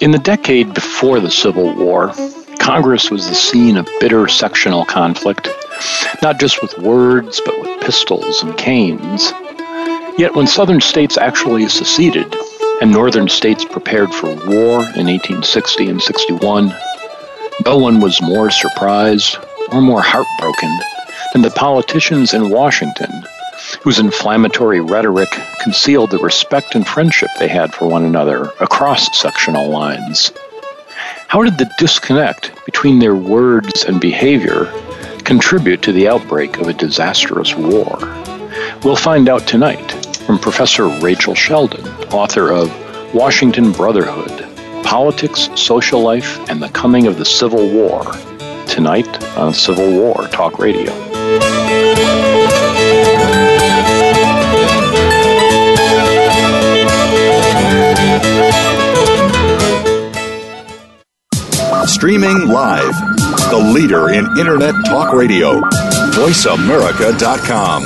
In the decade before the Civil War, Congress was the scene of bitter sectional conflict, not just with words, but with pistols and canes. Yet when Southern states actually seceded and Northern states prepared for war in 1860 and 61, no one was more surprised or more heartbroken than the politicians in Washington whose inflammatory rhetoric concealed the respect and friendship they had for one another across sectional lines. How did the disconnect between their words and behavior contribute to the outbreak of a disastrous war? We'll find out tonight from Professor Rachel Shelden, author of Washington Brotherhood Politics, Social Life, and the Coming of the Civil War. Tonight on Civil War Talk Radio. Streaming live. The leader in Internet talk radio. VoiceAmerica.com.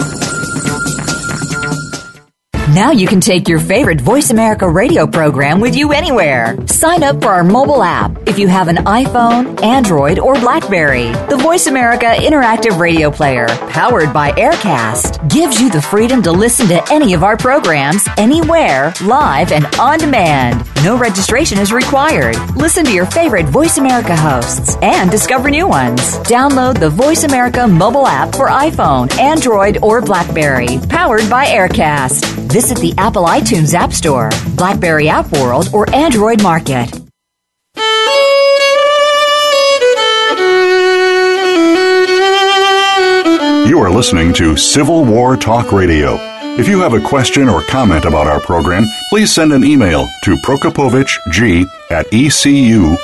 Now you can take your favorite Voice America radio program with you anywhere. Sign up for our mobile app if you have an iPhone, Android, or Blackberry. The Voice America Interactive Radio Player, powered by Aircast, gives you the freedom to listen to any of our programs anywhere, live and on demand. No registration is required. Listen to your favorite Voice America hosts and discover new ones. Download the Voice America mobile app for iPhone, Android, or Blackberry, powered by Aircast. Visit the Apple iTunes App Store, Blackberry App World, or Android Market. You are listening to Civil War Talk Radio. If you have a question or comment about our program, please send an email to prokopowiczg at ecu.edu.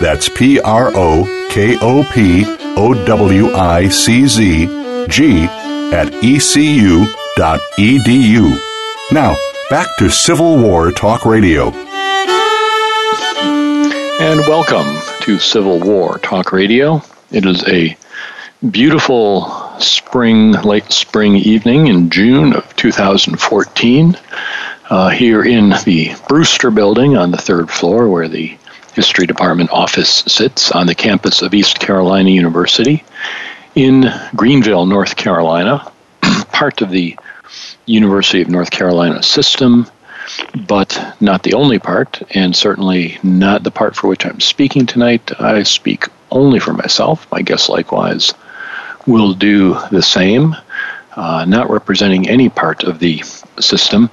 That's P R O K O P O W I C Z G at ecu.edu. Now, back to Civil War Talk Radio. And welcome to Civil War Talk Radio. It is a beautiful spring, late spring evening in June of 2014 uh, here in the Brewster building on the third floor where the History Department office sits on the campus of East Carolina University in Greenville, North Carolina, part of the University of North Carolina system, but not the only part, and certainly not the part for which I'm speaking tonight. I speak only for myself. My guests likewise will do the same, uh, not representing any part of the system.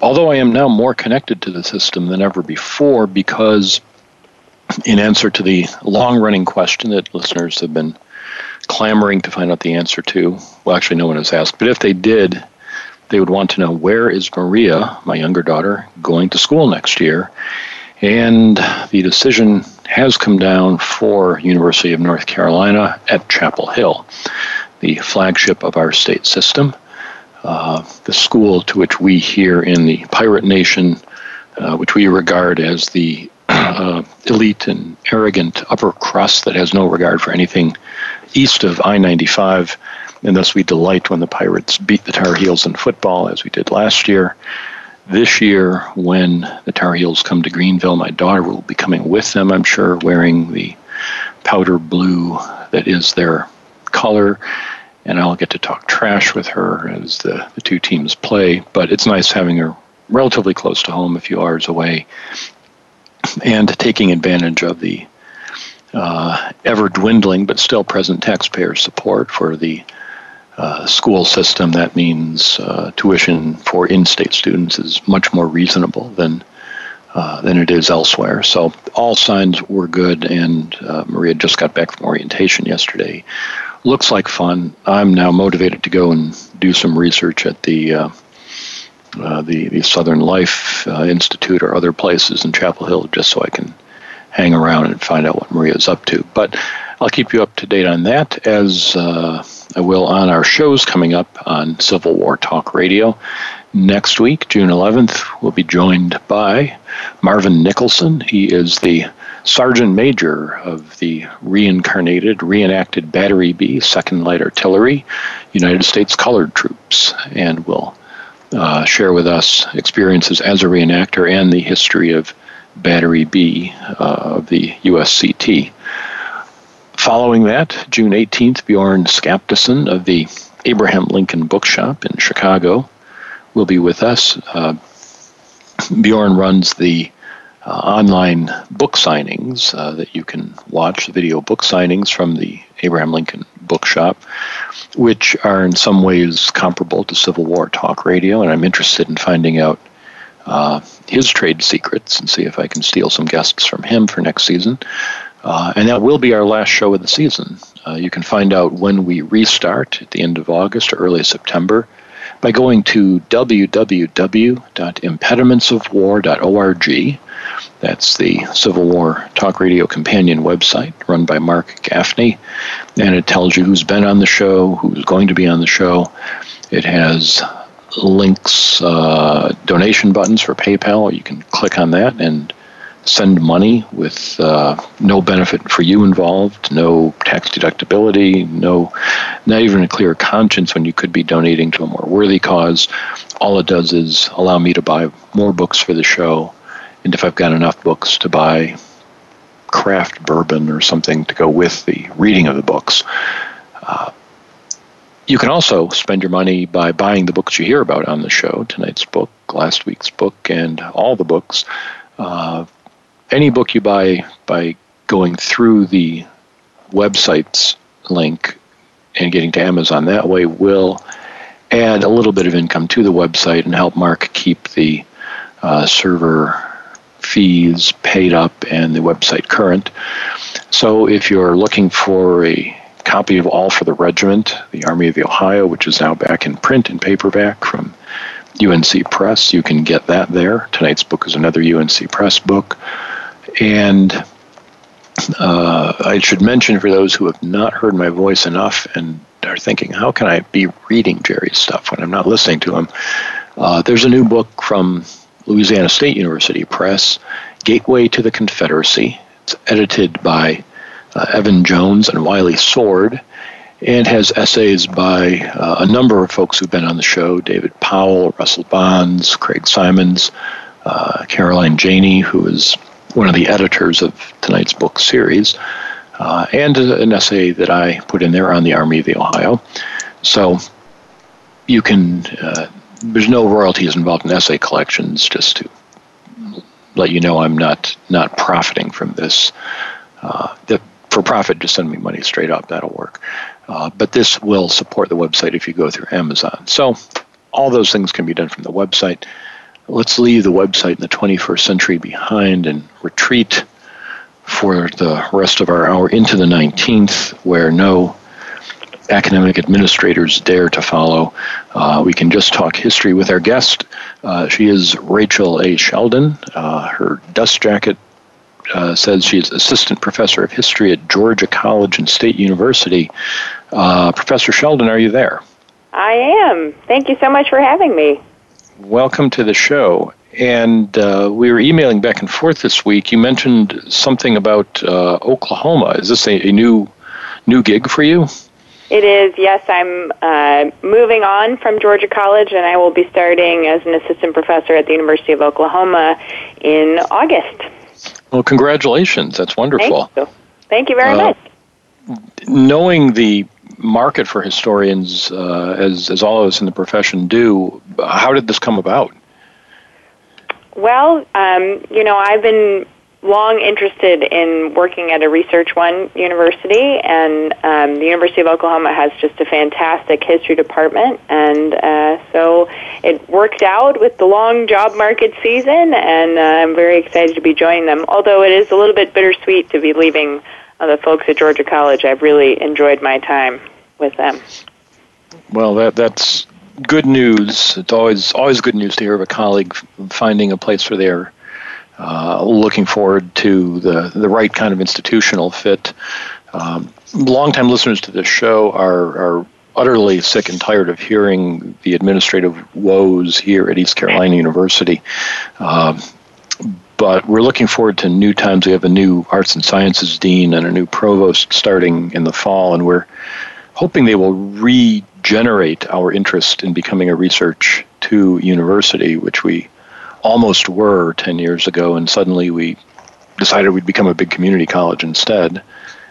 Although I am now more connected to the system than ever before, because in answer to the long running question that listeners have been clamoring to find out the answer to, well, actually, no one has asked, but if they did, they would want to know where is Maria, my younger daughter, going to school next year? And the decision has come down for University of North Carolina at Chapel Hill, the flagship of our state system, uh, the school to which we here in the pirate nation, uh, which we regard as the uh, elite and arrogant upper crust that has no regard for anything east of I 95, and thus we delight when the Pirates beat the Tar Heels in football, as we did last year. This year, when the Tar Heels come to Greenville, my daughter will be coming with them, I'm sure, wearing the powder blue that is their color. and I'll get to talk trash with her as the, the two teams play. But it's nice having her relatively close to home, a few hours away, and taking advantage of the uh, ever dwindling but still present taxpayer support for the uh, school system. That means uh, tuition for in-state students is much more reasonable than uh, than it is elsewhere. So all signs were good, and uh, Maria just got back from orientation yesterday. Looks like fun. I'm now motivated to go and do some research at the uh, the, the Southern Life Institute or other places in Chapel Hill just so I can hang around and find out what Maria's up to. But I'll keep you up to date on that as I will on our shows coming up on Civil War Talk Radio. Next week, June 11th, we'll be joined by Marvin Nicholson. He is the Sergeant Major of the reincarnated, reenacted Battery B, 2nd Light Artillery, United States Colored Troops, and will uh, share with us experiences as a reenactor and the history of Battery B uh, of the USCT. Following that, June 18th, Bjorn Skaptason of the Abraham Lincoln Bookshop in Chicago will be with us. Uh, Bjorn runs the uh, online book signings uh, that you can watch, the video book signings from the Abraham Lincoln Bookshop which are in some ways comparable to Civil War talk radio, and I'm interested in finding out uh, his trade secrets and see if I can steal some guests from him for next season. Uh, and that will be our last show of the season. Uh, you can find out when we restart at the end of August or early September by going to www.impedimentsofwar.org. That's the Civil War Talk Radio Companion website run by Mark Gaffney. And it tells you who's been on the show, who's going to be on the show. It has links, uh, donation buttons for PayPal. You can click on that and send money with uh, no benefit for you involved, no tax deductibility, no, not even a clear conscience when you could be donating to a more worthy cause. All it does is allow me to buy more books for the show, and if I've got enough books to buy craft bourbon or something to go with the reading of the books. Uh, you can also spend your money by buying the books you hear about on the show tonight's book, last week's book, and all the books. Uh, any book you buy by going through the website's link and getting to Amazon that way will add a little bit of income to the website and help Mark keep the uh, server fees paid up and the website current. So if you're looking for a copy of All for the Regiment, the Army of the Ohio, which is now back in print and paperback from UNC Press, you can get that there. Tonight's book is another UNC Press book. And uh, I should mention for those who have not heard my voice enough and are thinking, how can I be reading Jerry's stuff when I'm not listening to him? Uh, there's a new book from Louisiana State University Press, Gateway to the Confederacy. It's edited by uh, Evan Jones and Wiley Sword and has essays by uh, a number of folks who've been on the show David Powell, Russell Bonds, Craig Symonds, uh, Caroline Janney, who is one of the editors of tonight's book series, uh, and an essay that I put in there on the Army of the Ohio. So you can, uh, there's no royalties involved in essay collections, just to let you know I'm not not profiting from this. Uh, the, for profit, just send me money straight up. That'll work. Uh, but this will support the website if you go through Amazon. So all those things can be done from the website let's leave the website in the 21st century behind and retreat for the rest of our hour into the 19th, where no academic administrators dare to follow. Uh, we can just talk history with our guest. Uh, she is Rachel A. Shelden. Uh, her dust jacket uh, says she is assistant professor of history at Georgia College and State University. Uh, professor Shelden, are you there? I am. Thank you so much for having me welcome to the show. And uh, we were emailing back and forth this week. You mentioned something about uh, Oklahoma. Is this a, a, new new gig for you? It is. Yes, I'm uh, moving on from Georgia College, and I will be starting as an assistant professor at the University of Oklahoma in August. Well, congratulations. That's wonderful. Thank you, Thank you very uh, much. Knowing the market for historians, uh, as as all of us in the profession do. How did this come about? Well, um, you know, I've been long interested in working at a Research One university, and um, the University of Oklahoma has just a fantastic history department, and uh, so it worked out with the long job market season, and uh, I'm very excited to be joining them. Although it is a little bit bittersweet to be leaving the folks at Georgia College. I've really enjoyed my time with them. Well, that that's good news. It's always always good news to hear of a colleague finding a place where they're uh, looking forward to the, the right kind of institutional fit. Um, longtime listeners to this show are, are utterly sick and tired of hearing the administrative woes here at East Carolina University. Um, but we're looking forward two new times. We have a new arts and sciences dean and a new provost starting in the fall, and we're hoping they will regenerate our interest in becoming a research to university, which we almost were 10 years ago, and suddenly we decided we'd become a big community college instead.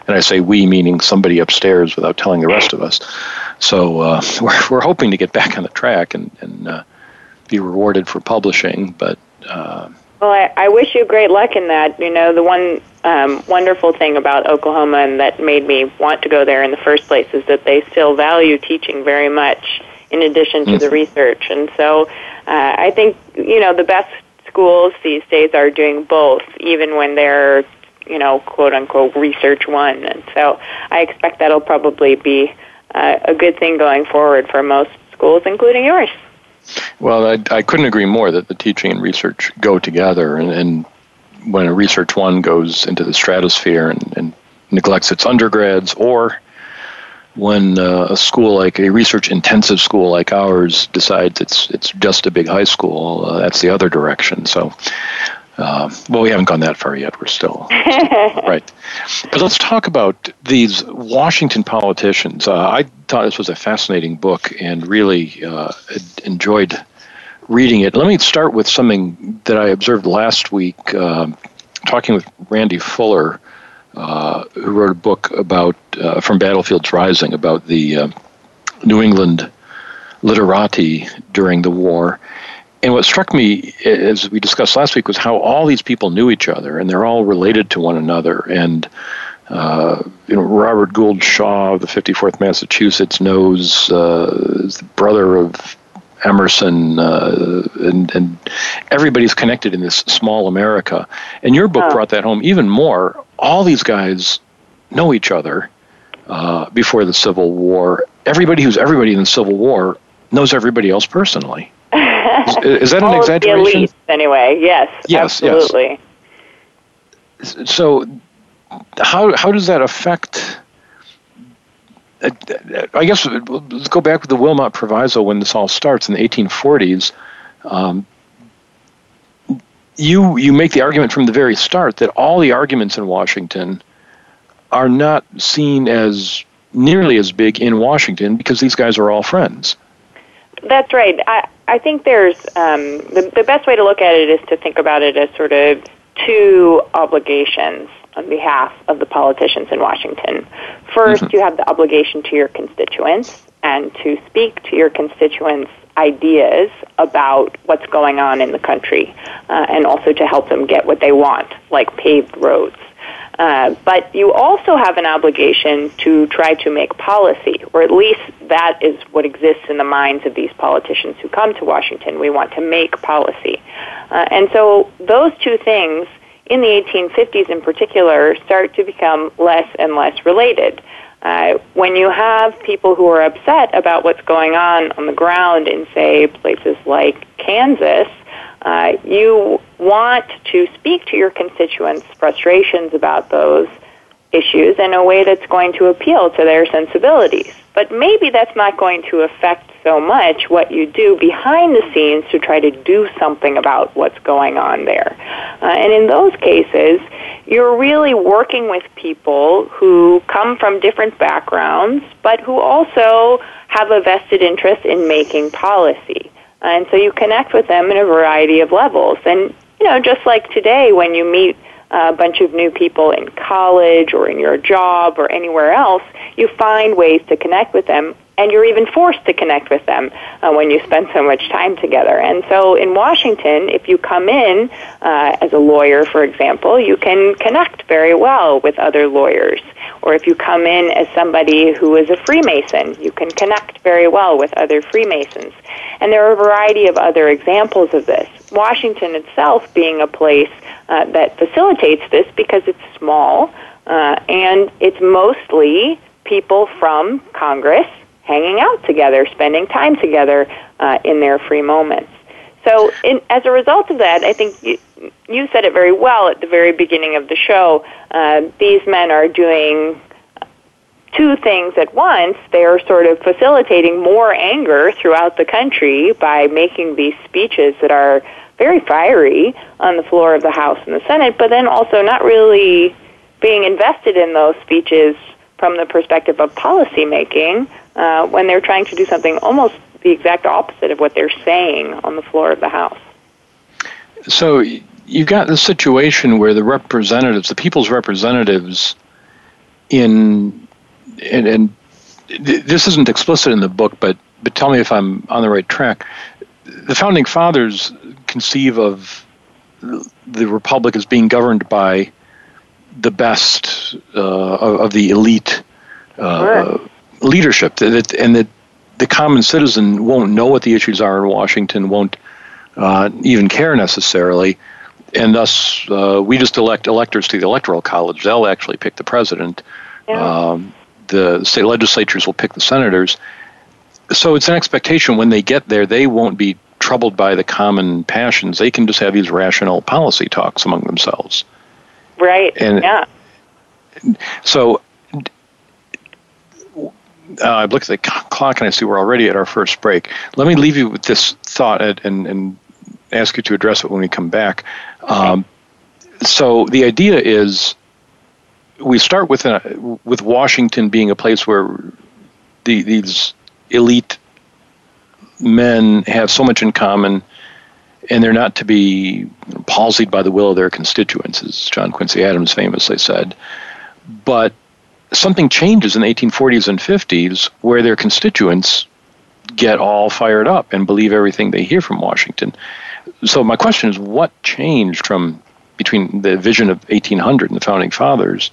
And I say we, meaning somebody upstairs without telling the rest of us. So uh, we're, we're hoping to get back on the track and, and uh, be rewarded for publishing. But uh, well, I, I wish you great luck in that. You know, the one um, wonderful thing about Oklahoma and that made me want to go there in the first place is that they still value teaching very much in addition to mm-hmm. the research. And so uh, I think you know the best schools these days are doing both, even when they're you know quote unquote research one. And so I expect that'll probably be uh, a good thing going forward for most schools, including yours. Well, I, I couldn't agree more that the teaching and research go together, and, and when a research one goes into the stratosphere and, and neglects its undergrads or when uh, a school like a research intensive school like ours decides it's it's just a big high school, uh, that's the other direction. So, uh, well, we haven't gone that far yet. We're still, still right. But let's talk about these Washington politicians. Uh, I thought this was a fascinating book and really uh, enjoyed reading it. Let me start with something that I observed last week, uh, talking with Randy Fuller uh, who wrote a book about uh, from Battlefields Rising about the uh, New England literati during the war. And what struck me, as we discussed last week, was how all these people knew each other and they're all related to one another. And uh, you know, Robert Gould Shaw of the 54th Massachusetts knows uh, is the brother of Emerson, uh, and, and everybody's connected in this small America. And your book oh. brought that home even more. All these guys know each other uh, before the Civil War. Everybody who's everybody in the Civil War knows everybody else personally. Is, is that an exaggeration? The elite, anyway, yes, yes, absolutely. Yes. So, how how does that affect? I guess let's go back with the Wilmot Proviso when this all starts in the 1840s. Um, you you make the argument from the very start that all the arguments in Washington are not seen as nearly as big in Washington because these guys are all friends. That's right. I, I think there's um, the, the best way to look at it is to think about it as sort of two obligations on behalf of the politicians in Washington. 1st mm-hmm. you have the obligation to your constituents and to speak to your constituents' ideas about what's going on in the country uh, and also to help them get what they want, like paved roads. Uh, but you also have an obligation to try to make policy, or at least that is what exists in the minds of these politicians who come to Washington. We want to make policy. Uh, and so those two things in the 1850s in particular start to become less and less related. Uh, when you have people who are upset about what's going on on the ground in, say, places like Kansas, uh, you want to speak to your constituents' frustrations about those issues in a way that's going to appeal to their sensibilities. But maybe that's not going to affect so much what you do behind the scenes to try to do something about what's going on there. Uh, and in those cases, you're really working with people who come from different backgrounds, but who also have a vested interest in making policy. And so you connect with them in a variety of levels. And, you know, just like today when you meet a bunch of new people in college or in your job or anywhere else, you find ways to connect with them and you're even forced to connect with them uh, when you spend so much time together. And so in Washington, if you come in uh, as a lawyer, for example, you can connect very well with other lawyers. Or if you come in as somebody who is a Freemason, you can connect very well with other Freemasons. And there are a variety of other examples of this. Washington itself being a place uh, that facilitates this because it's small uh, and it's mostly people from Congress hanging out together, spending time together uh, in their free moments. So, in, as a result of that, I think you, you said it very well at the very beginning of the show. Uh, these men are doing two things at once. They are sort of facilitating more anger throughout the country by making these speeches that are very fiery on the floor of the House and the Senate, but then also not really being invested in those speeches from the perspective of policymaking uh, when they're trying to do something almost the exact opposite of what they're saying on the floor of the House. So you've got the situation where the representatives, the people's representatives, in and, and this isn't explicit in the book, but but tell me if I'm on the right track. The founding fathers conceive of the republic as being governed by the best uh, of, of, the elite uh, sure leadership, that, and that the common citizen won't know what the issues are in Washington, won't uh, even care necessarily, and thus uh, we just elect electors to the electoral college. They'll actually pick the president. Yeah. Um, the state legislatures will pick the senators. So it's an expectation when they get there, they won't be troubled by the common passions. They can just have these rational policy talks among themselves. Right. And yeah. So uh, I look at the clock and I see we're already at our first break. Let me leave you with this thought and, and ask you to address it when we come back. Um, so the idea is we start with a, with Washington being a place where the, these elite men have so much in common, and they're not to be palsied by the will of their constituents, as John Quincy Adams famously said. But something changes in the 1840s and 50s where their constituents get all fired up and believe everything they hear from Washington. So my question is, what changed from between the vision of 1800 and the founding fathers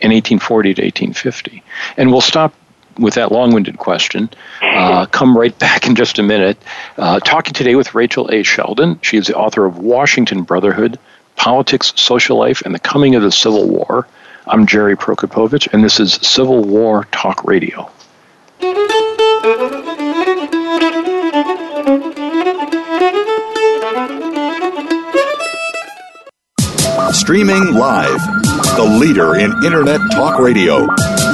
in 1840 to 1850? And we'll stop with that long-winded question. Uh, come right back in just a minute. Uh, talking today with Rachel A. Shelden. She is the author of Washington Brotherhood: Politics, Social Life, and the Coming of the Civil War. I'm Jerry Prokopowicz, and this is Civil War Talk Radio. Streaming live, the leader in Internet Talk Radio,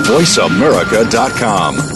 VoiceAmerica.com.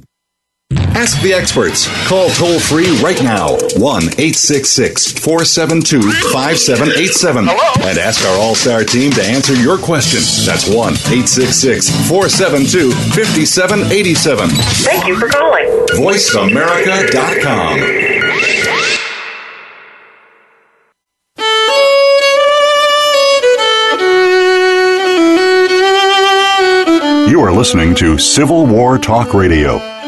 Ask the experts. Call toll free right now 1 866 472 5787 and ask our All Star team to answer your question. That's 1 866 472 5787. Thank you for calling. VoiceAmerica.com. You are listening to Civil War Talk Radio.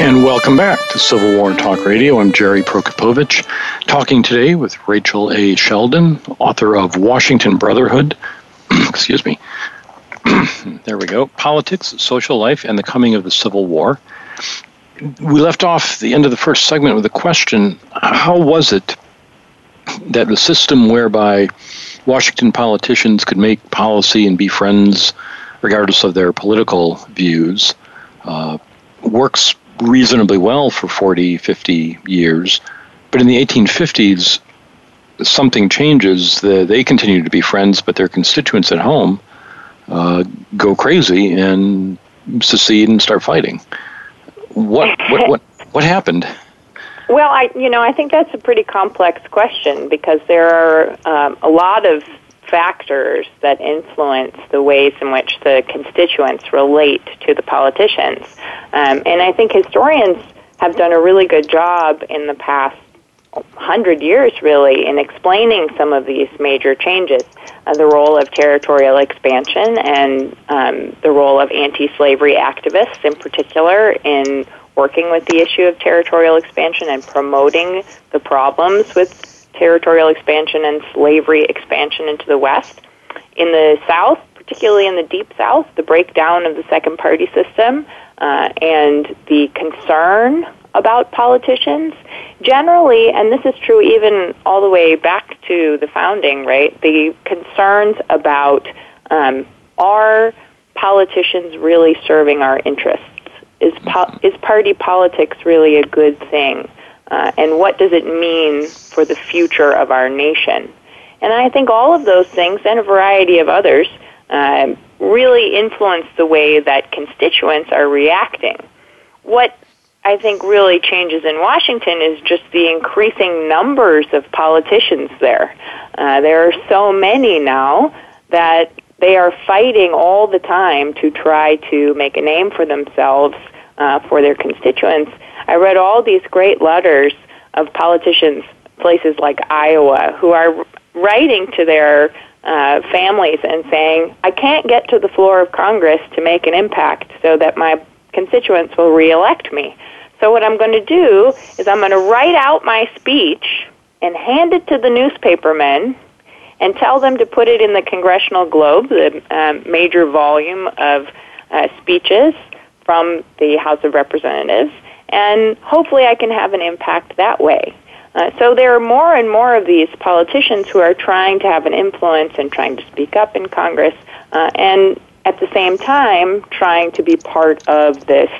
And welcome back to Civil War Talk Radio. I'm Jerry Prokopowicz, talking today with Rachel A. Shelden, author of Washington Brotherhood. Excuse me. there we go. Politics, Social Life, and the Coming of the Civil War. We left off the end of the first segment with a question How was it that the system whereby Washington politicians could make policy and be friends regardless of their political views uh, works reasonably well for 40, 50 years. But in the 1850s, something changes. The, they continue to be friends, but their constituents at home uh, go crazy and secede and start fighting. What what what what happened? Well, I you know I think that's a pretty complex question because there are um, a lot of factors that influence the ways in which the constituents relate to the politicians. Um, and I think historians have done a really good job in the past hundred years, really, in explaining some of these major changes. Uh, the role of territorial expansion and um, the role of anti-slavery activists, in particular, in working with the issue of territorial expansion and promoting the problems with territorial expansion and slavery expansion into the West. In the South, particularly in the Deep South, the breakdown of the second party system uh, and the concern about politicians generally, and this is true even all the way back to the founding, right? The concerns about um, are politicians really serving our interests? Is, po- is party politics really a good thing? Uh, and what does it mean for the future of our nation? And I think all of those things and a variety of others uh, really influence the way that constituents are reacting. What I think really changes in Washington is just the increasing numbers of politicians there. Uh, there are so many now that they are fighting all the time to try to make a name for themselves uh, for their constituents I read all these great letters of politicians, places like Iowa, who are writing to their uh, families and saying, I can't get to the floor of Congress to make an impact so that my constituents will reelect me. So what I'm going to do is I'm going to write out my speech and hand it to the newspapermen and tell them to put it in the Congressional Globe, the um, major volume of uh, speeches from the House of Representatives and hopefully I can have an impact that way. Uh, so there are more and more of these politicians who are trying to have an influence and trying to speak up in Congress, uh, and at the same time trying to be part of this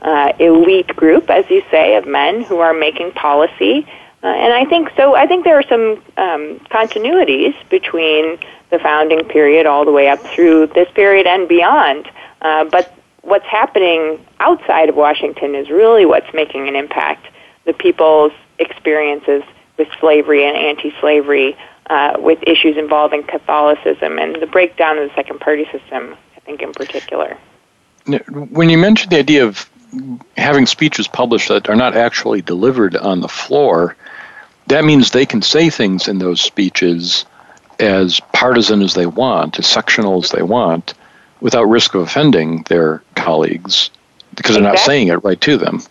uh, elite group, as you say, of men who are making policy. Uh, and I think so. I think there are some um, continuities between the founding period all the way up through this period and beyond. Uh, but what's happening outside of Washington is really what's making an impact. The people's experiences with slavery and anti-slavery, uh, with issues involving Catholicism and the breakdown of the second party system, I think in particular. When you mentioned the idea of having speeches published that are not actually delivered on the floor, that means they can say things in those speeches as partisan as they want, as sectional as they want, without risk of offending their colleagues because they're not saying it right to them.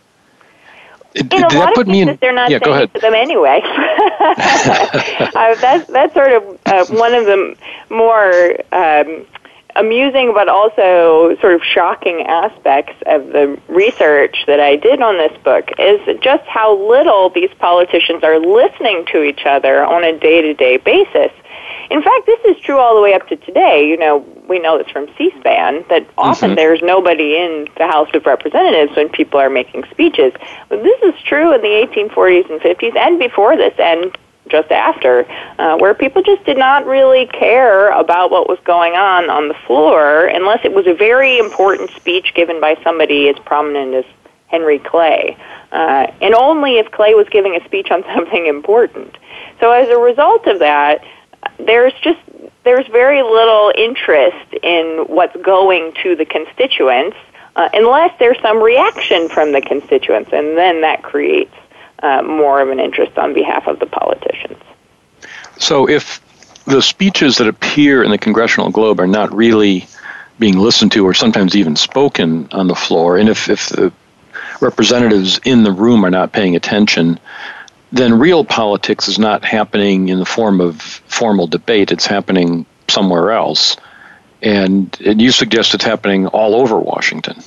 In a lot of cases, in, they're not yeah, saying it to them anyway. uh, that's that's sort of uh, one of the more um, amusing but also sort of shocking aspects of the research that I did on this book is just how little these politicians are listening to each other on a day-to-day basis. In fact, this is true all the way up to today. You know, we know this from C-SPAN that often mm-hmm. there's nobody in the House of Representatives when people are making speeches. But this is true in the 1840s and 50s and before this and just after, uh, where people just did not really care about what was going on on the floor unless it was a very important speech given by somebody as prominent as Henry Clay. Uh, and only if Clay was giving a speech on something important. So as a result of that, there's just there's very little interest in what's going to the constituents uh, unless there's some reaction from the constituents, and then that creates uh, more of an interest on behalf of the politicians. So, if the speeches that appear in the Congressional Globe are not really being listened to or sometimes even spoken on the floor, and if, if the representatives in the room are not paying attention, then real politics is not happening in the form of formal debate, it's happening somewhere else. And, and you suggest it's happening all over Washington.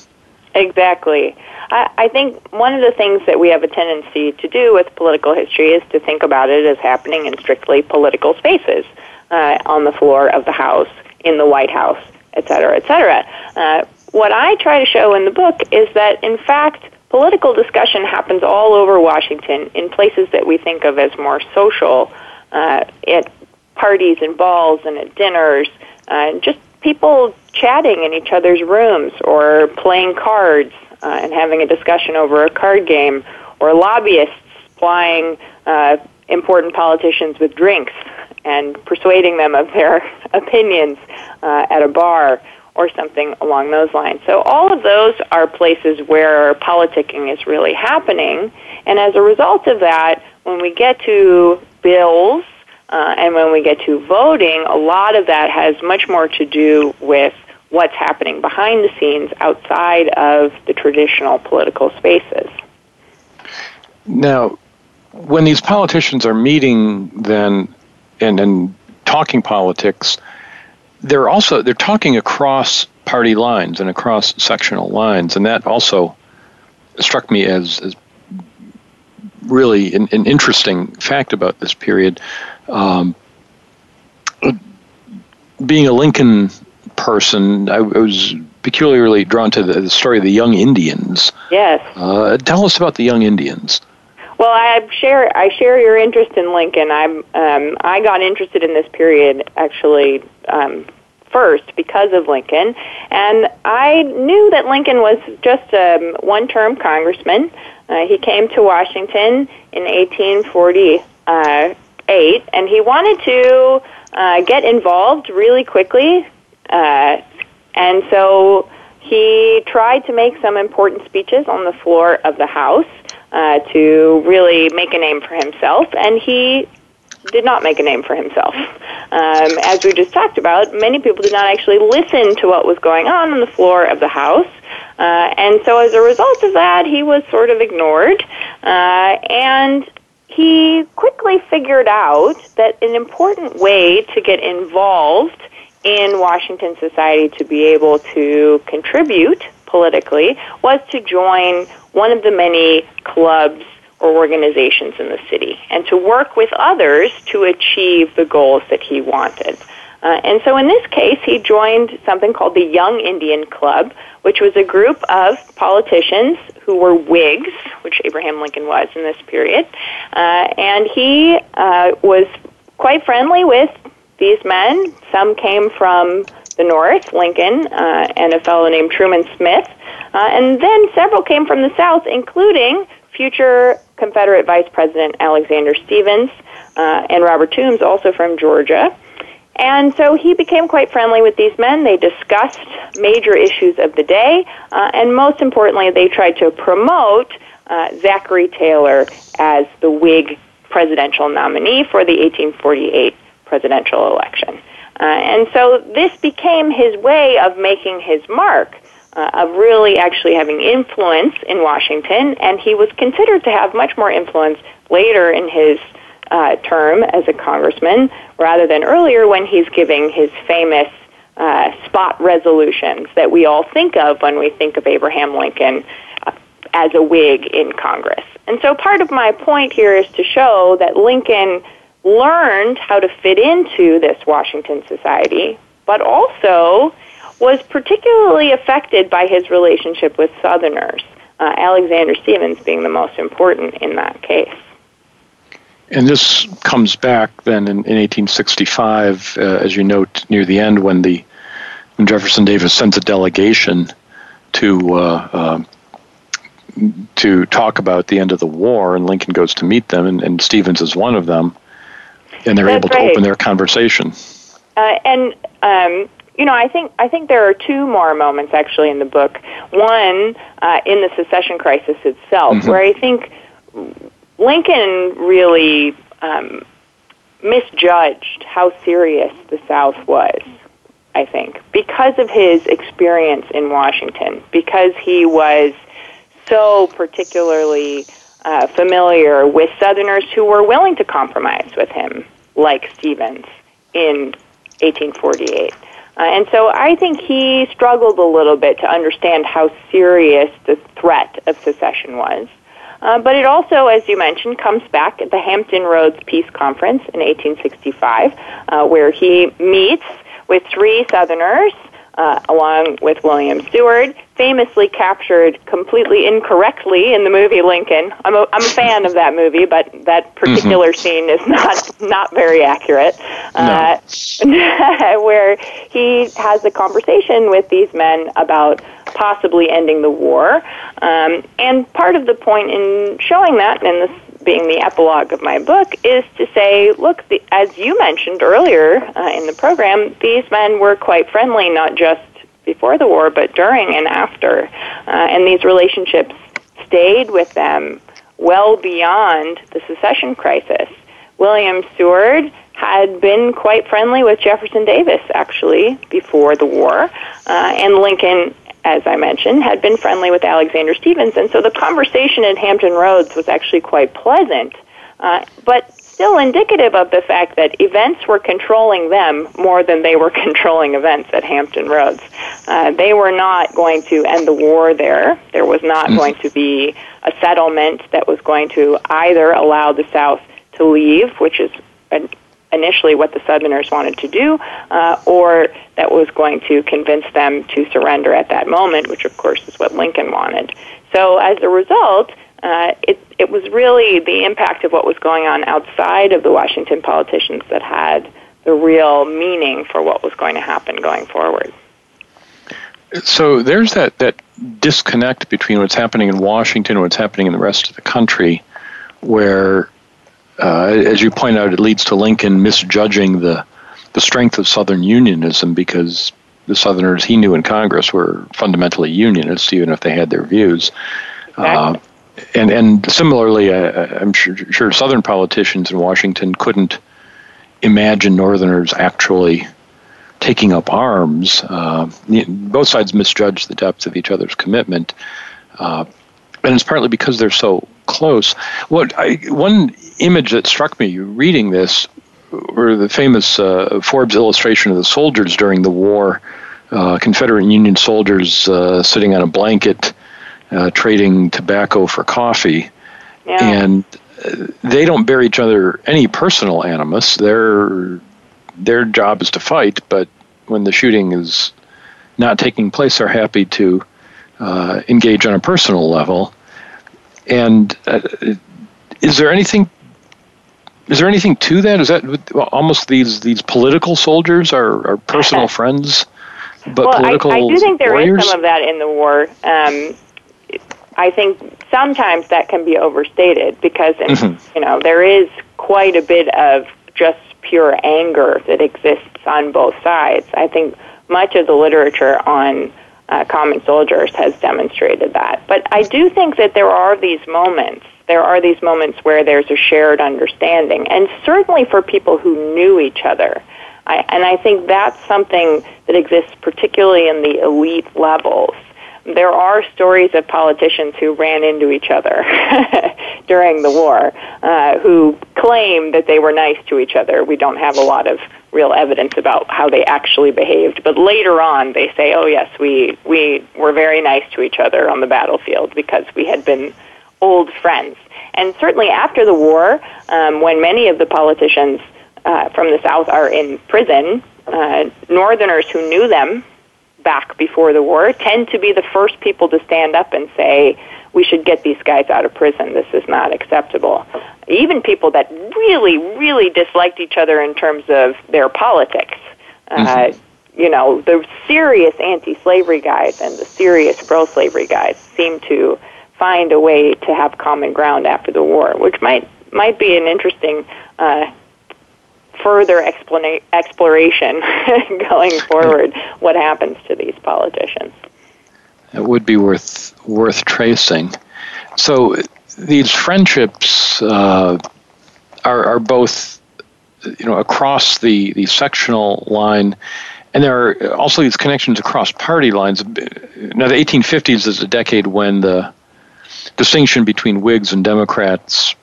Exactly. I, I think one of the things that we have a tendency to do with political history is to think about it as happening in strictly political spaces uh, on the floor of the House, in the White House, et cetera, et cetera. Uh, what I try to show in the book is that, in fact, political discussion happens all over Washington in places that we think of as more social, uh, at parties and balls and at dinners, uh, just people chatting in each other's rooms or playing cards uh, and having a discussion over a card game, or lobbyists plying uh, important politicians with drinks and persuading them of their opinions uh, at a bar or something along those lines. So all of those are places where politicking is really happening, and as a result of that, when we get to bills uh, and when we get to voting, a lot of that has much more to do with what's happening behind the scenes outside of the traditional political spaces. Now, when these politicians are meeting then and, and talking politics, they're also they're talking across party lines and across sectional lines, and that also struck me as, as really an, an interesting fact about this period. Um, being a Lincoln person, I, I was peculiarly drawn to the, the, story of the young Indians. Yes. Uh, tell us about the young Indians. Well, I share I share your interest in Lincoln. I'm um, I got interested in this period actually um, first because of Lincoln, and I knew that Lincoln was just a one-term congressman. Uh, he came to Washington in 1848, and he wanted to uh, get involved really quickly uh, and so he tried to make some important speeches on the floor of the House uh, to really make a name for himself, and he did not make a name for himself. Um, as we just talked about, many people did not actually listen to what was going on on the floor of the House. Uh, and so as a result of that, he was sort of ignored. Uh, and he quickly figured out that an important way to get involved in Washington society to be able to contribute politically was to join one of the many clubs or organizations in the city and to work with others to achieve the goals that he wanted. Uh, and so in this case, he joined something called the Young Indian Club, which was a group of politicians who were Whigs, which Abraham Lincoln was in this period. Uh, and he uh, was quite friendly with these men. Some came from the North, Lincoln, uh, and a fellow named Truman Smith. Uh, and then several came from the South, including future Confederate Vice President Alexander Stephens uh, and Robert Toombs, also from Georgia. And so he became quite friendly with these men. They discussed major issues of the day, uh, and most importantly, they tried to promote uh, Zachary Taylor as the Whig presidential nominee for the 1848 presidential election. Uh, and so this became his way of making his mark, uh, of really actually having influence in Washington, and he was considered to have much more influence later in his uh, term as a congressman rather than earlier when he's giving his famous uh, spot resolutions that we all think of when we think of Abraham Lincoln uh, as a Whig in Congress. And so part of my point here is to show that Lincoln learned how to fit into this Washington society, but also was particularly affected by his relationship with Southerners, uh, Alexander Stephens being the most important in that case. And this comes back then in, in 1865, uh, as you note near the end, when the when Jefferson Davis sends a delegation to uh, uh, to talk about the end of the war, and Lincoln goes to meet them, and, and Stephens is one of them, and they're That's able right. to open their conversation. Uh, and um, you know, I think I think there are two more moments actually in the book. One uh, in the secession crisis itself, Mhm. where I think Lincoln really um, misjudged how serious the South was. I think because of his experience in Washington, because he was so particularly uh, familiar with Southerners who were willing to compromise with him, like Stephens in 1848. Uh, and so I think he struggled a little bit to understand how serious the threat of secession was. Uh, but it also, as you mentioned, comes back at the Hampton Roads Peace Conference in 1865, uh, where he meets with three Southerners, uh, along with William Seward, famously captured completely incorrectly in the movie Lincoln. I'm a, I'm a fan of that movie, but that particular scene is not not very accurate. Uh, where he has a conversation with these men about possibly ending the war, um, and part of the point in showing that, and this being the epilogue of my book, is to say, look, the, as you mentioned earlier uh, in the program, these men were quite friendly, not just before the war, but during and after. Uh, and these relationships stayed with them well beyond the secession crisis. William Seward had been quite friendly with Jefferson Davis, actually, before the war. Uh, and Lincoln, as I mentioned, had been friendly with Alexander Stephens. And so the conversation at Hampton Roads was actually quite pleasant, uh, but still indicative of the fact that events were controlling them more than they were controlling events at Hampton Roads. Uh, they were not going to end the war there. There was not going to be a settlement that was going to either allow the South to leave, which is an initially what the Southerners wanted to do, uh, or that was going to convince them to surrender at that moment, which of course is what Lincoln wanted. So as a result, uh, it, it was really the impact of what was going on outside of the Washington politicians that had the real meaning for what was going to happen going forward. So there's that, that disconnect between what's happening in Washington and what's happening in the rest of the country, where, uh, as you point out, it leads to Lincoln misjudging the, the strength of Southern unionism because the Southerners he knew in Congress were fundamentally unionists, even if they had their views. Uh, and and similarly, uh, I'm sure, sure Southern politicians in Washington couldn't imagine Northerners actually taking up arms. Uh, both sides misjudged the depth of each other's commitment, uh, and it's partly because they're so close. What I, one image that struck me reading this were the famous uh, Forbes illustration of the soldiers during the war, uh, Confederate and Union soldiers uh, sitting on a blanket. Uh, trading tobacco for coffee, Yeah. and uh, they don't bear each other any personal animus. Their their job is to fight, but when the shooting is not taking place, they're happy to uh, engage on a personal level. And uh, is there anything? Is there anything to that? Is that almost these these political soldiers are, are personal friends, but well, political I, I do think there is warriors? some of that in the war. Um, I think sometimes that can be overstated because in, Mhm. you know there is quite a bit of just pure anger that exists on both sides. I think much of the literature on uh, common soldiers has demonstrated that. But I do think that there are these moments. There are these moments where there's a shared understanding, and certainly for people who knew each other. I, and I think that's something that exists particularly in the elite levels. there are stories of politicians who ran into each other during the war, uh, who claim that they were nice to each other. We don't have a lot of real evidence about how they actually behaved, but later on they say, "Oh yes, we we were very nice to each other on the battlefield because we had been old friends." And certainly after the war, um, when many of the politicians uh, from the South are in prison, uh, Northerners who knew them back before the war tend to be the first people to stand up and say, we should get these guys out of prison. This is not acceptable. Even people that really, really disliked each other in terms of their politics. Uh, mm-hmm. Uh, you know, the serious anti slavery guys and the serious pro slavery guys seem to find a way to have common ground after the war, which might might be an interesting uh, further explana- exploration going forward what happens to these politicians. It would be worth worth tracing. So these friendships uh, are, are both you know across the, the sectional line and there are also these connections across party lines. Now, the 1850s is a decade when the distinction between Whigs and Democrats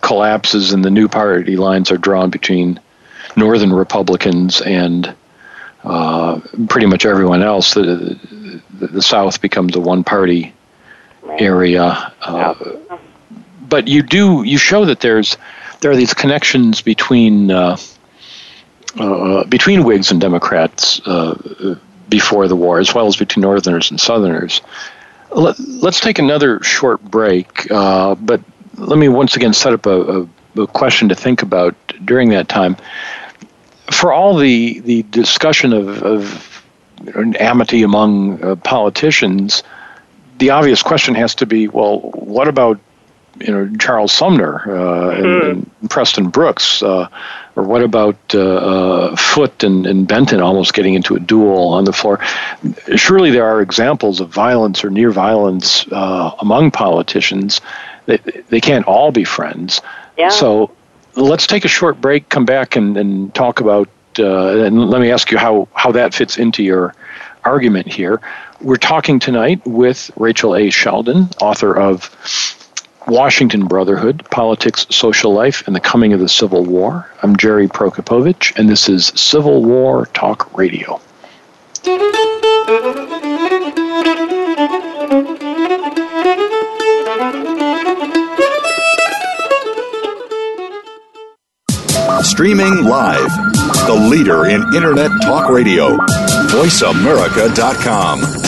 collapses, and the new party lines are drawn between Northern Republicans and uh, pretty much everyone else. The, the, the South becomes a one-party area. Uh, but you do you show that there's there are these connections between uh, uh between Whigs and Democrats uh, before the war, as well as between Northerners and Southerners. Let, us take another short break, uh, but let me once again set up a, a, a question to think about during that time for all the the discussion of, of amity among uh, politicians, the obvious question has to be, well, what about you know Charles Sumner uh, mm-hmm. and, and, Preston Brooks, uh, or what about uh, uh, Foote and, and, Benton almost getting into a duel on the floor? Surely there are examples of violence or near violence uh, among politicians. They, they can't all be friends. Yeah. So let's take a short break, come back and, and talk about, uh, and let me ask you how, how that fits into your argument here. We're talking tonight with Rachel A. Shelden, author of Washington Brotherhood Politics, Social Life, and the Coming of the Civil War. I'm Jerry Prokopowicz, and this is Civil War Talk Radio. Streaming live. The leader in Internet talk radio. VoiceAmerica.com.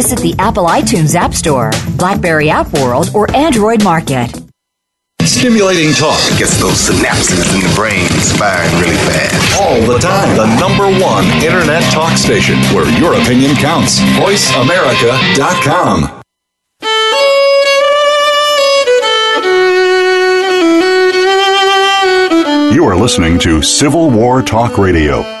visit the Apple iTunes App Store, Blackberry App World, or Android Market. Stimulating talk gets those synapses in the brain firing really fast. All the time. The number one internet talk station where your opinion counts. VoiceAmerica.com. You are listening to Civil War Talk Radio.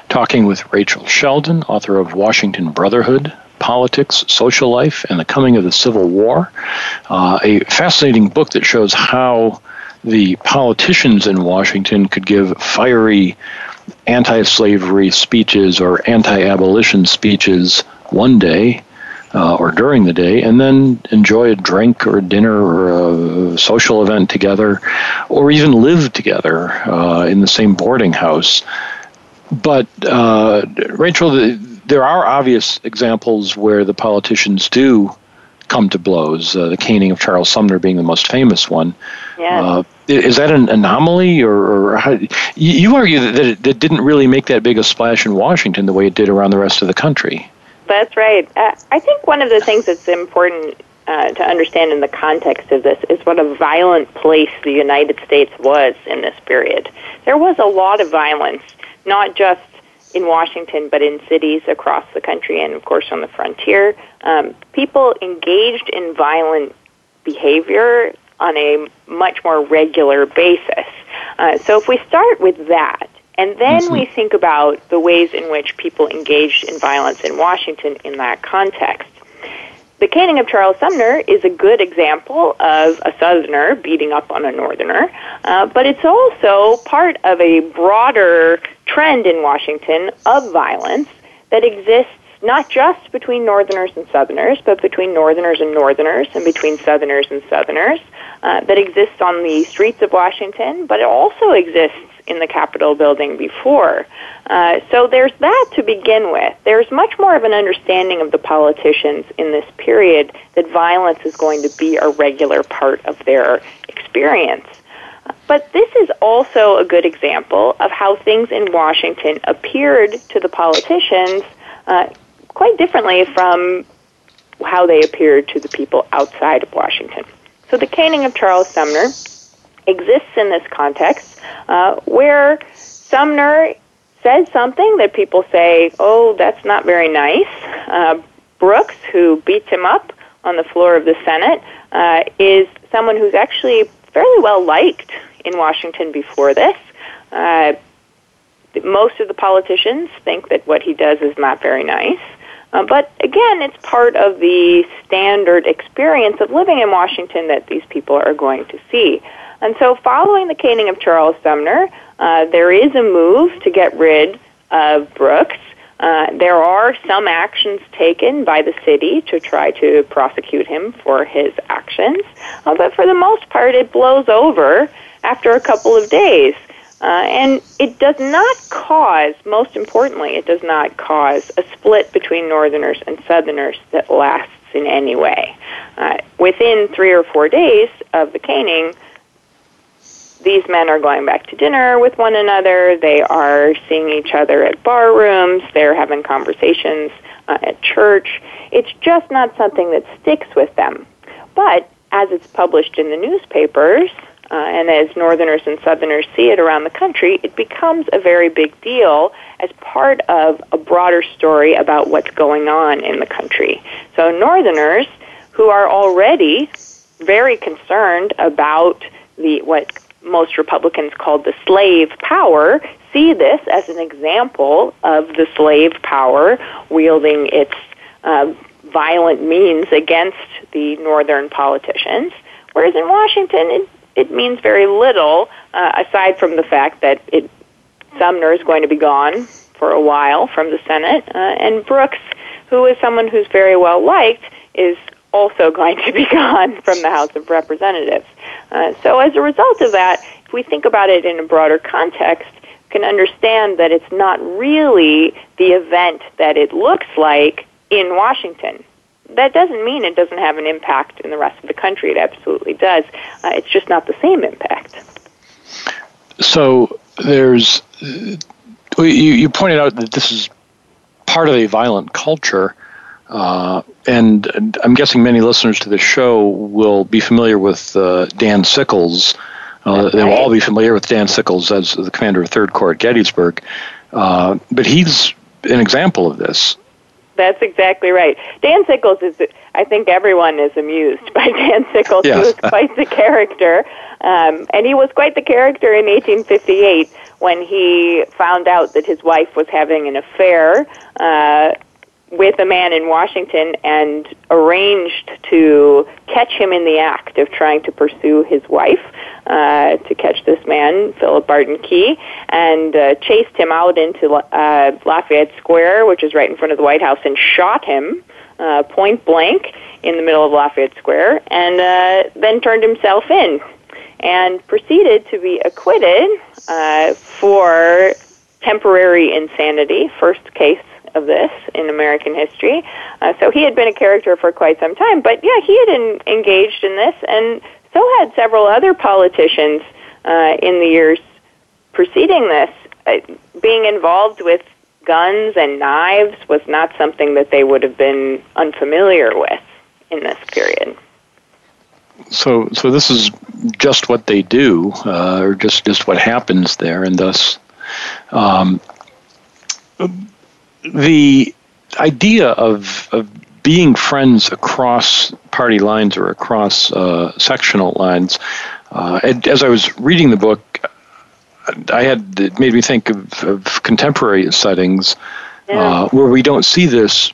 talking with Rachel Shelden, author of Washington Brotherhood Politics, Social Life, and the Coming of the Civil War. Uh, a fascinating book that shows how the politicians in Washington could give fiery anti slavery speeches or anti abolition speeches one day uh, or during the day, and then enjoy a drink or dinner or a social event together, or even live together uh, in the same boarding house. But, uh, Rachel, there are obvious examples where the politicians do come to blows, uh, the caning of Charles Sumner being the most famous one. Yeah. Uh, is that an anomaly, or, or how, you, argue that, that it, it didn't really make that big a splash in Washington the way it did around the rest of the country? That's right. Uh, I think one of the things that's important uh, to understand in the context of this is what a violent place the United States was in this period. There was a lot of violence, not just in Washington, but in cities across the country and, of course, on the frontier. Um, people engaged in violent behavior on a much more regular basis. Uh, so if we start with that, and then mm-hmm. we think about the ways in which people engaged in violence in Washington in that context. The caning of Charles Sumner is a good example of a Southerner beating up on a Northerner, uh, but it's also part of a broader trend in Washington of violence that exists not just between Northerners and Southerners, but between Northerners and Northerners and between Southerners and Southerners, uh, that exists on the streets of Washington, but it also exists in the Capitol building before. Uh, so there's that to begin with. There's much more of an understanding of the politicians in this period that violence is going to be a regular part of their experience. But this is also a good example of how things in Washington appeared to the politicians uh, quite differently from how they appeared to the people outside of Washington. So the caning of Charles Sumner exists in this context uh, where Sumner says something that people say, oh, that's not very nice. Uh, Brooks, who beats him up on the floor of the Senate, uh, is someone who's actually fairly well liked in Washington before this. Uh, most of the politicians think that what he does is not very nice. Uh, but again, it's part of the standard experience of living in Washington that these people are going to see. And so, following the caning of Charles Sumner, uh, there is a move to get rid of Brooks. Uh, there are some actions taken by the city to try to prosecute him for his actions, uh, but for the most part, it blows over after a couple of days. Uh, and it does not cause, most importantly, it does not cause a split between Northerners and Southerners that lasts in any way. Uh, within three or four days of the caning, these men are going back to dinner with one another. They are seeing each other at bar rooms. They're having conversations uh, at church. It's just not something that sticks with them. But as it's published in the newspapers, uh, and as Northerners and Southerners see it around the country, it becomes a very big deal as part of a broader story about what's going on in the country. So Northerners, who are already very concerned about the what most Republicans called the slave power, see this as an example of the slave power wielding its uh, violent means against the northern politicians. Whereas in Washington, it, it means very little, uh, aside from the fact that it, Sumner is going to be gone for a while from the Senate, uh, and Brooks, who is someone who's very well liked, is also going to be gone from the House of Representatives. Uh, so as a result of that, if we think about it in a broader context, we can understand that it's not really the event that it looks like in Washington. That doesn't mean it doesn't have an impact in the rest of the country. It absolutely does. Uh, it's just not the same impact. So there's, you, you pointed out that this is part of a violent culture. Uh, and I'm guessing many listeners to the show will be familiar with uh, Dan Sickles. Uh, they will all be familiar with Dan Sickles as the commander of Third Corps at Gettysburg. Uh, but he's an example of this. That's exactly right. Dan Sickles is, I think everyone is amused by Dan Sickles. Yes. He was quite the character. Um, and he was quite the character in 1858 when he found out that his wife was having an affair uh, with a man in Washington and arranged to catch him in the act of trying to pursue his wife, uh, to catch this man, Philip Barton Key, and uh, chased him out into uh, Lafayette Square, which is right in front of the White House, and shot him uh, point blank in the middle of Lafayette Square, and uh, then turned himself in and proceeded to be acquitted uh, for temporary insanity, first case of this in American history. Uh, so he had been a character for quite some time, but yeah, he had in, engaged in this, and so had several other politicians uh, in the years preceding this. Uh, being involved with guns and knives was not something that they would have been unfamiliar with in this period. So, so this is just what they do, uh, or just just what happens there, and thus, um, the idea of of being friends across party lines or across uh, sectional lines. Uh, and as I was reading the book, I had it made me think of, of contemporary settings Yeah. uh, where we don't see this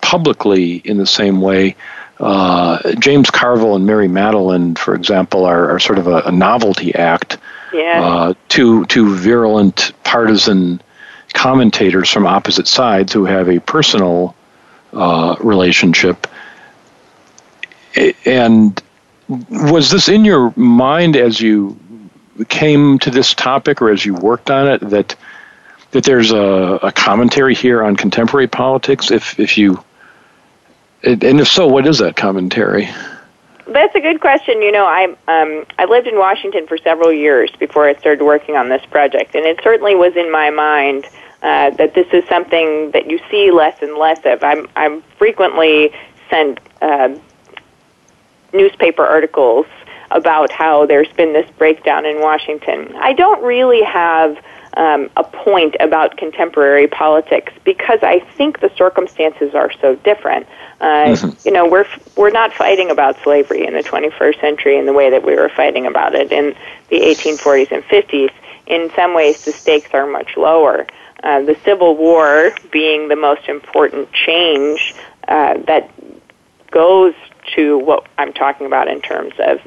publicly in the same way. Uh, James Carville and Mary Matalin, for example, are, are sort of a, a novelty act. Yeah. Uh, two two virulent partisan commentators from opposite sides who have a personal uh, relationship. And was this in your mind as you came to this topic or as you worked on it that that there's a, a commentary here on contemporary politics? If if you and if so, what is that commentary? That's a good question. You know, I um, I lived in Washington for several years before I started working on this project, and it certainly was in my mind uh, that this is something that you see less and less of. I'm I'm frequently sent uh, newspaper articles about how there's been this breakdown in Washington. I don't really have um, a point about contemporary politics because I think the circumstances are so different. Uh, You know, we're we're not fighting about slavery in the 21st century in the way that we were fighting about it in the 1840s and 50s. In some ways, the stakes are much lower. Uh, the Civil War being the most important change uh, that goes to what I'm talking about in terms of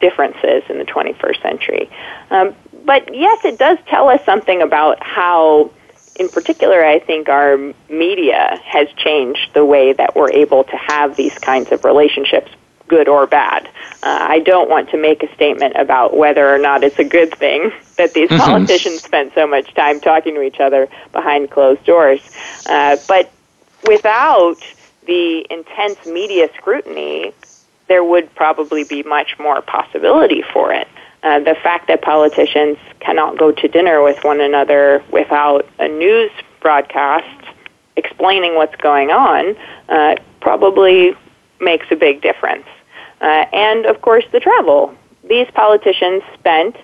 differences in the 21st century. Um, but yes, it does tell us something about how, in particular, I think our media has changed the way that we're able to have these kinds of relationships, good or bad. Uh, I don't want to make a statement about whether or not it's a good thing that these politicians spend so much time talking to each other behind closed doors. Uh, but without the intense media scrutiny, there would probably be much more possibility for it. Uh, the fact that politicians cannot go to dinner with one another without a news broadcast explaining what's going on uh, probably makes a big difference. Uh, and of course, the travel. These politicians spent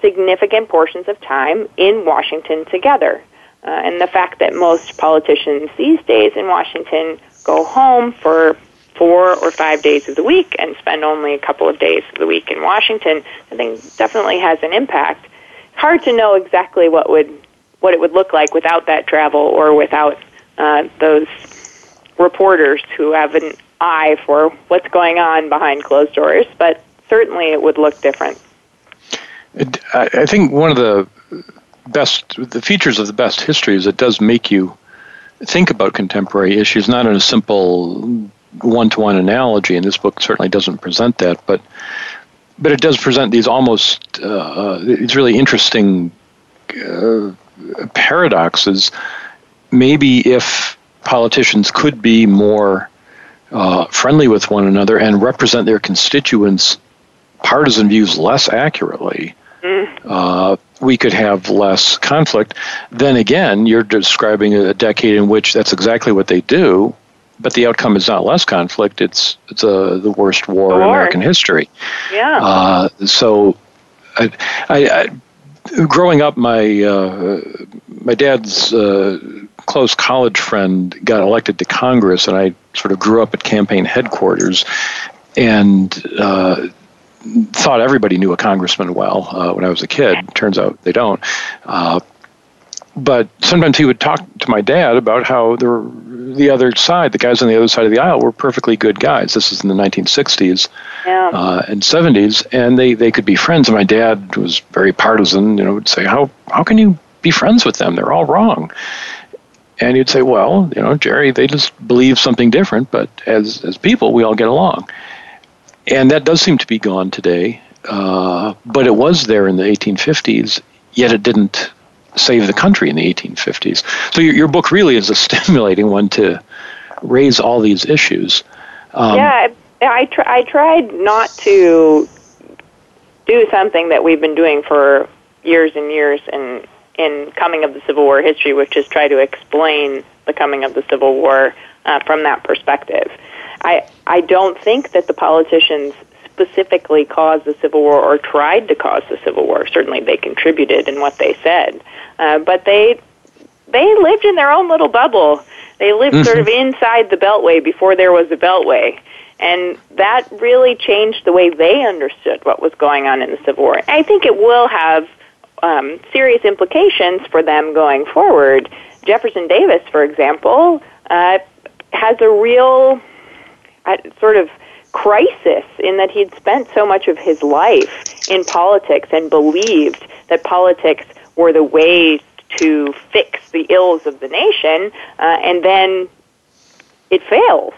significant portions of time in Washington together. Uh, and the fact that most politicians these days in Washington go home for four or five days of the week and spend only a couple of days of the week in Washington, I think definitely has an impact. Hard to know exactly what would what it would look like without that travel or without uh, those reporters who have an eye for what's going on behind closed doors, but certainly it would look different. I, think one of the best, the features of the best history is it does make you think about contemporary issues, not in a simple one-to-one analogy. And this book certainly doesn't present that, but but it does present these almost uh, these really interesting uh, paradoxes. Maybe if politicians could be more uh, friendly with one another and represent their constituents' partisan views less accurately, uh, we could have less conflict. Then again, you're describing a decade in which that's exactly what they do, but the outcome is not less conflict. It's it's a, the worst war in. American history. Yeah. Uh, so, I, I, I, growing up, my uh, my dad's uh, close college friend got elected to Congress, and I sort of grew up at campaign headquarters, and uh, thought everybody knew a congressman well uh, when I was a kid. Turns out they don't. Uh, but sometimes he would talk to my dad about how the the other side, the guys on the other side of the aisle, were perfectly good guys. This is in the 1960s Yeah. uh, and 70s, and they, they could be friends. And my dad was very partisan. You know, would say, "How how can you be friends with them? They're all wrong." And you'd say, "Well, you know, Jerry, they just believe something different, but as as people, we all get along." And that does seem to be gone today. Uh, but it was there in the 1850s, yet it didn't save the country in the 1850s. So your, your book really is a stimulating one to raise all these issues. Um, yeah, I, tr- I tried not to do something that we've been doing for years and years in in coming of the Civil War history, which is try to explain the coming of the Civil War uh, from that perspective. I I don't think that the politicians specifically caused the Civil War or tried to cause the Civil War. Certainly, they contributed in what they said, uh, but they they lived in their own little bubble. They lived Mm-hmm. sort of inside the Beltway before there was a Beltway. And that really changed the way they understood what was going on in the Civil War. I think it will have um, serious implications for them going forward. Jefferson Davis, for example, uh, has a real uh, sort of crisis in that he'd spent so much of his life in politics and believed that politics were the way to fix the ills of the nation, uh, and then it fails.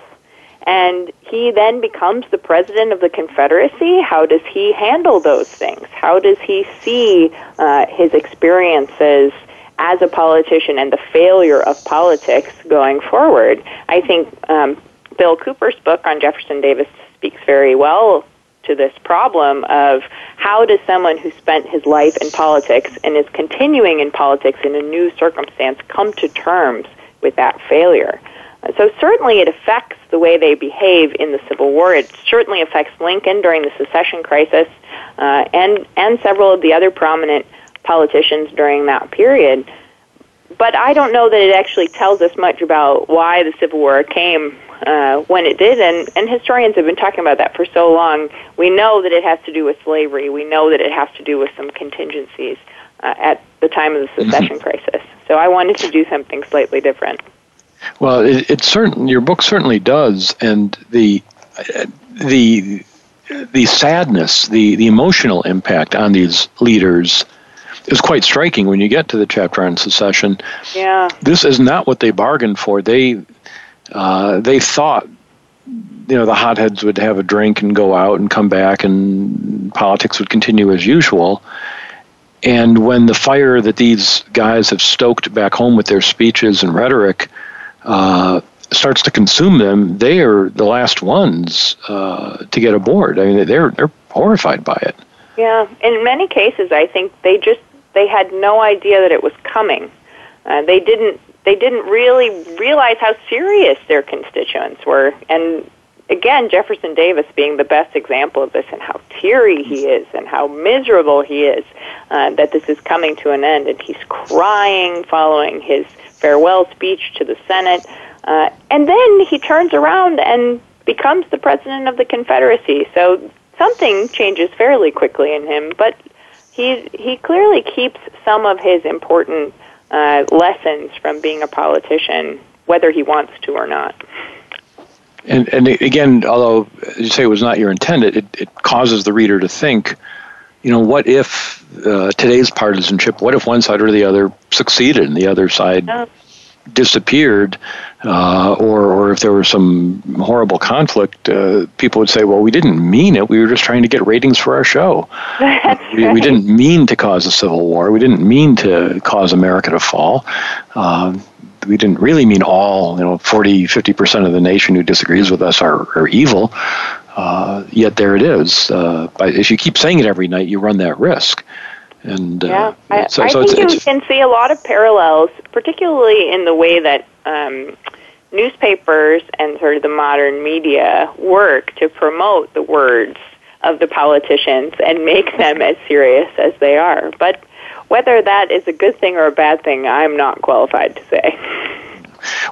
And he then becomes the president of the Confederacy. How does he handle those things? How does he see uh, his experiences as a politician and the failure of politics going forward? I think um, Bill Cooper's book on Jefferson Davis speaks very well to this problem of how does someone who spent his life in politics and is continuing in politics in a new circumstance come to terms with that failure? So certainly it affects the way they behave in the Civil War. It certainly affects Lincoln during the secession crisis uh, and, and several of the other prominent politicians during that period. But I don't know that it actually tells us much about why the Civil War came uh, when it did, and, and historians have been talking about that for so long. We know that it has to do with slavery. We know that it has to do with some contingencies uh, at the time of the secession crisis. So I wanted to do something slightly different. Well, it, it certain your book certainly does, and the the the sadness, the the emotional impact on these leaders is quite striking when you get to the chapter on secession. Yeah. This is not what they bargained for. They uh, they thought you know the hotheads would have a drink and go out and come back and politics would continue as usual and when the fire that these guys have stoked back home with their speeches and rhetoric uh, starts to consume them, they are the last ones uh, to get aboard. I mean, they're they're horrified by it. Yeah, in many cases, I think they just they had no idea that it was coming. Uh, they didn't they didn't really realize how serious their constituents were, and again, Jefferson Davis being the best example of this, and how teary he is, and how miserable he is uh, that this is coming to an end, and he's crying following his farewell speech to the Senate, uh, and then he turns around and becomes the president of the Confederacy. So something changes fairly quickly in him, but he he clearly keeps some of his important uh, lessons from being a politician, whether he wants to or not. And and again, although you say it was not your intent, it, it causes the reader to think, you know, what if uh, today's partisanship? What if one side or the other succeeded and the other side Oh. disappeared, uh, or or if there was some horrible conflict? Uh, people would say, well, we didn't mean it. We were just trying to get ratings for our show. We, we didn't mean to cause a civil war. We didn't mean to cause America to fall. Um, we didn't really mean all, you know, 40, 50% of the nation who disagrees with us are, are evil. Uh, yet there it is. Uh, if you keep saying it every night, you run that risk. And uh, Yeah, I, so, I so think it's, you it's, can see a lot of parallels, particularly in the way that um, newspapers and sort of the modern media work to promote the words of the politicians and make them as serious as they are. But whether that is a good thing or a bad thing, I'm not qualified to say.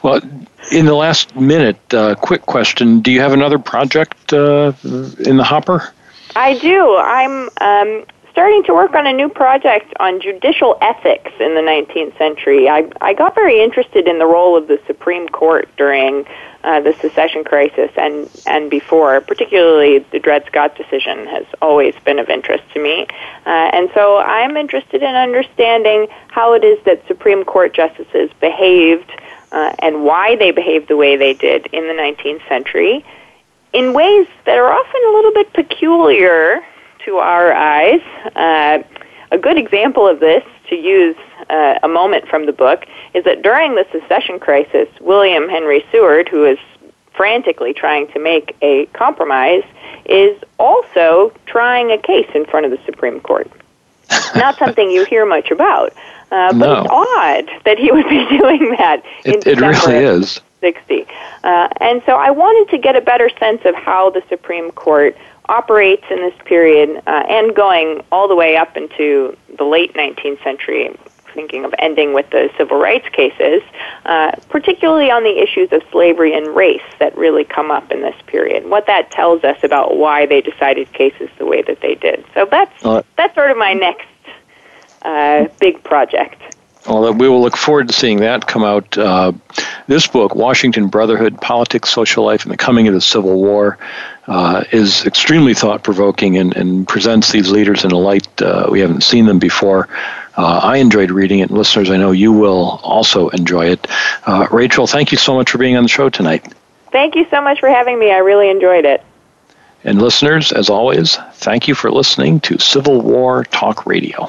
Well, in the last minute, uh, quick question: Do you have another project uh, in the hopper? I do. I'm um, starting to work on a new project on judicial ethics in the 19th century. I, I got very interested in the role of the Supreme Court during uh, the secession crisis and, and before, particularly the Dred Scott decision has always been of interest to me. Uh, and so I'm interested in understanding how it is that Supreme Court justices behaved uh, and why they behaved the way they did in the 19th century in ways that are often a little bit peculiar to our eyes. Uh, a good example of this, to use uh, a moment from the book, is that during the secession crisis, William Henry Seward, who is frantically trying to make a compromise, is also trying a case in front of the Supreme Court. Not something you hear much about, uh, but no. it's odd that he would be doing that. It, it really is. 60. Uh, and so I wanted to get a better sense of how the Supreme Court operates in this period uh, and going all the way up into the late 19th century, thinking of ending with the civil rights cases, uh, particularly on the issues of slavery and race that really come up in this period. What that tells us about why they decided cases the way that they did. So that's Uh, that's sort of my next uh, big project. Well, we will look forward to seeing that come out. Uh, this book, Washington Brotherhood Politics, Social Life, and the Coming of the Civil War, uh, is extremely thought provoking and, and, presents these leaders in a light uh, we haven't seen them before. Uh, I enjoyed reading it, and listeners, I know you will also enjoy it. Uh, Rachel, thank you so much for being on the show tonight. Thank you so much for having me. I really enjoyed it. And listeners, as always, thank you for listening to Civil War Talk Radio.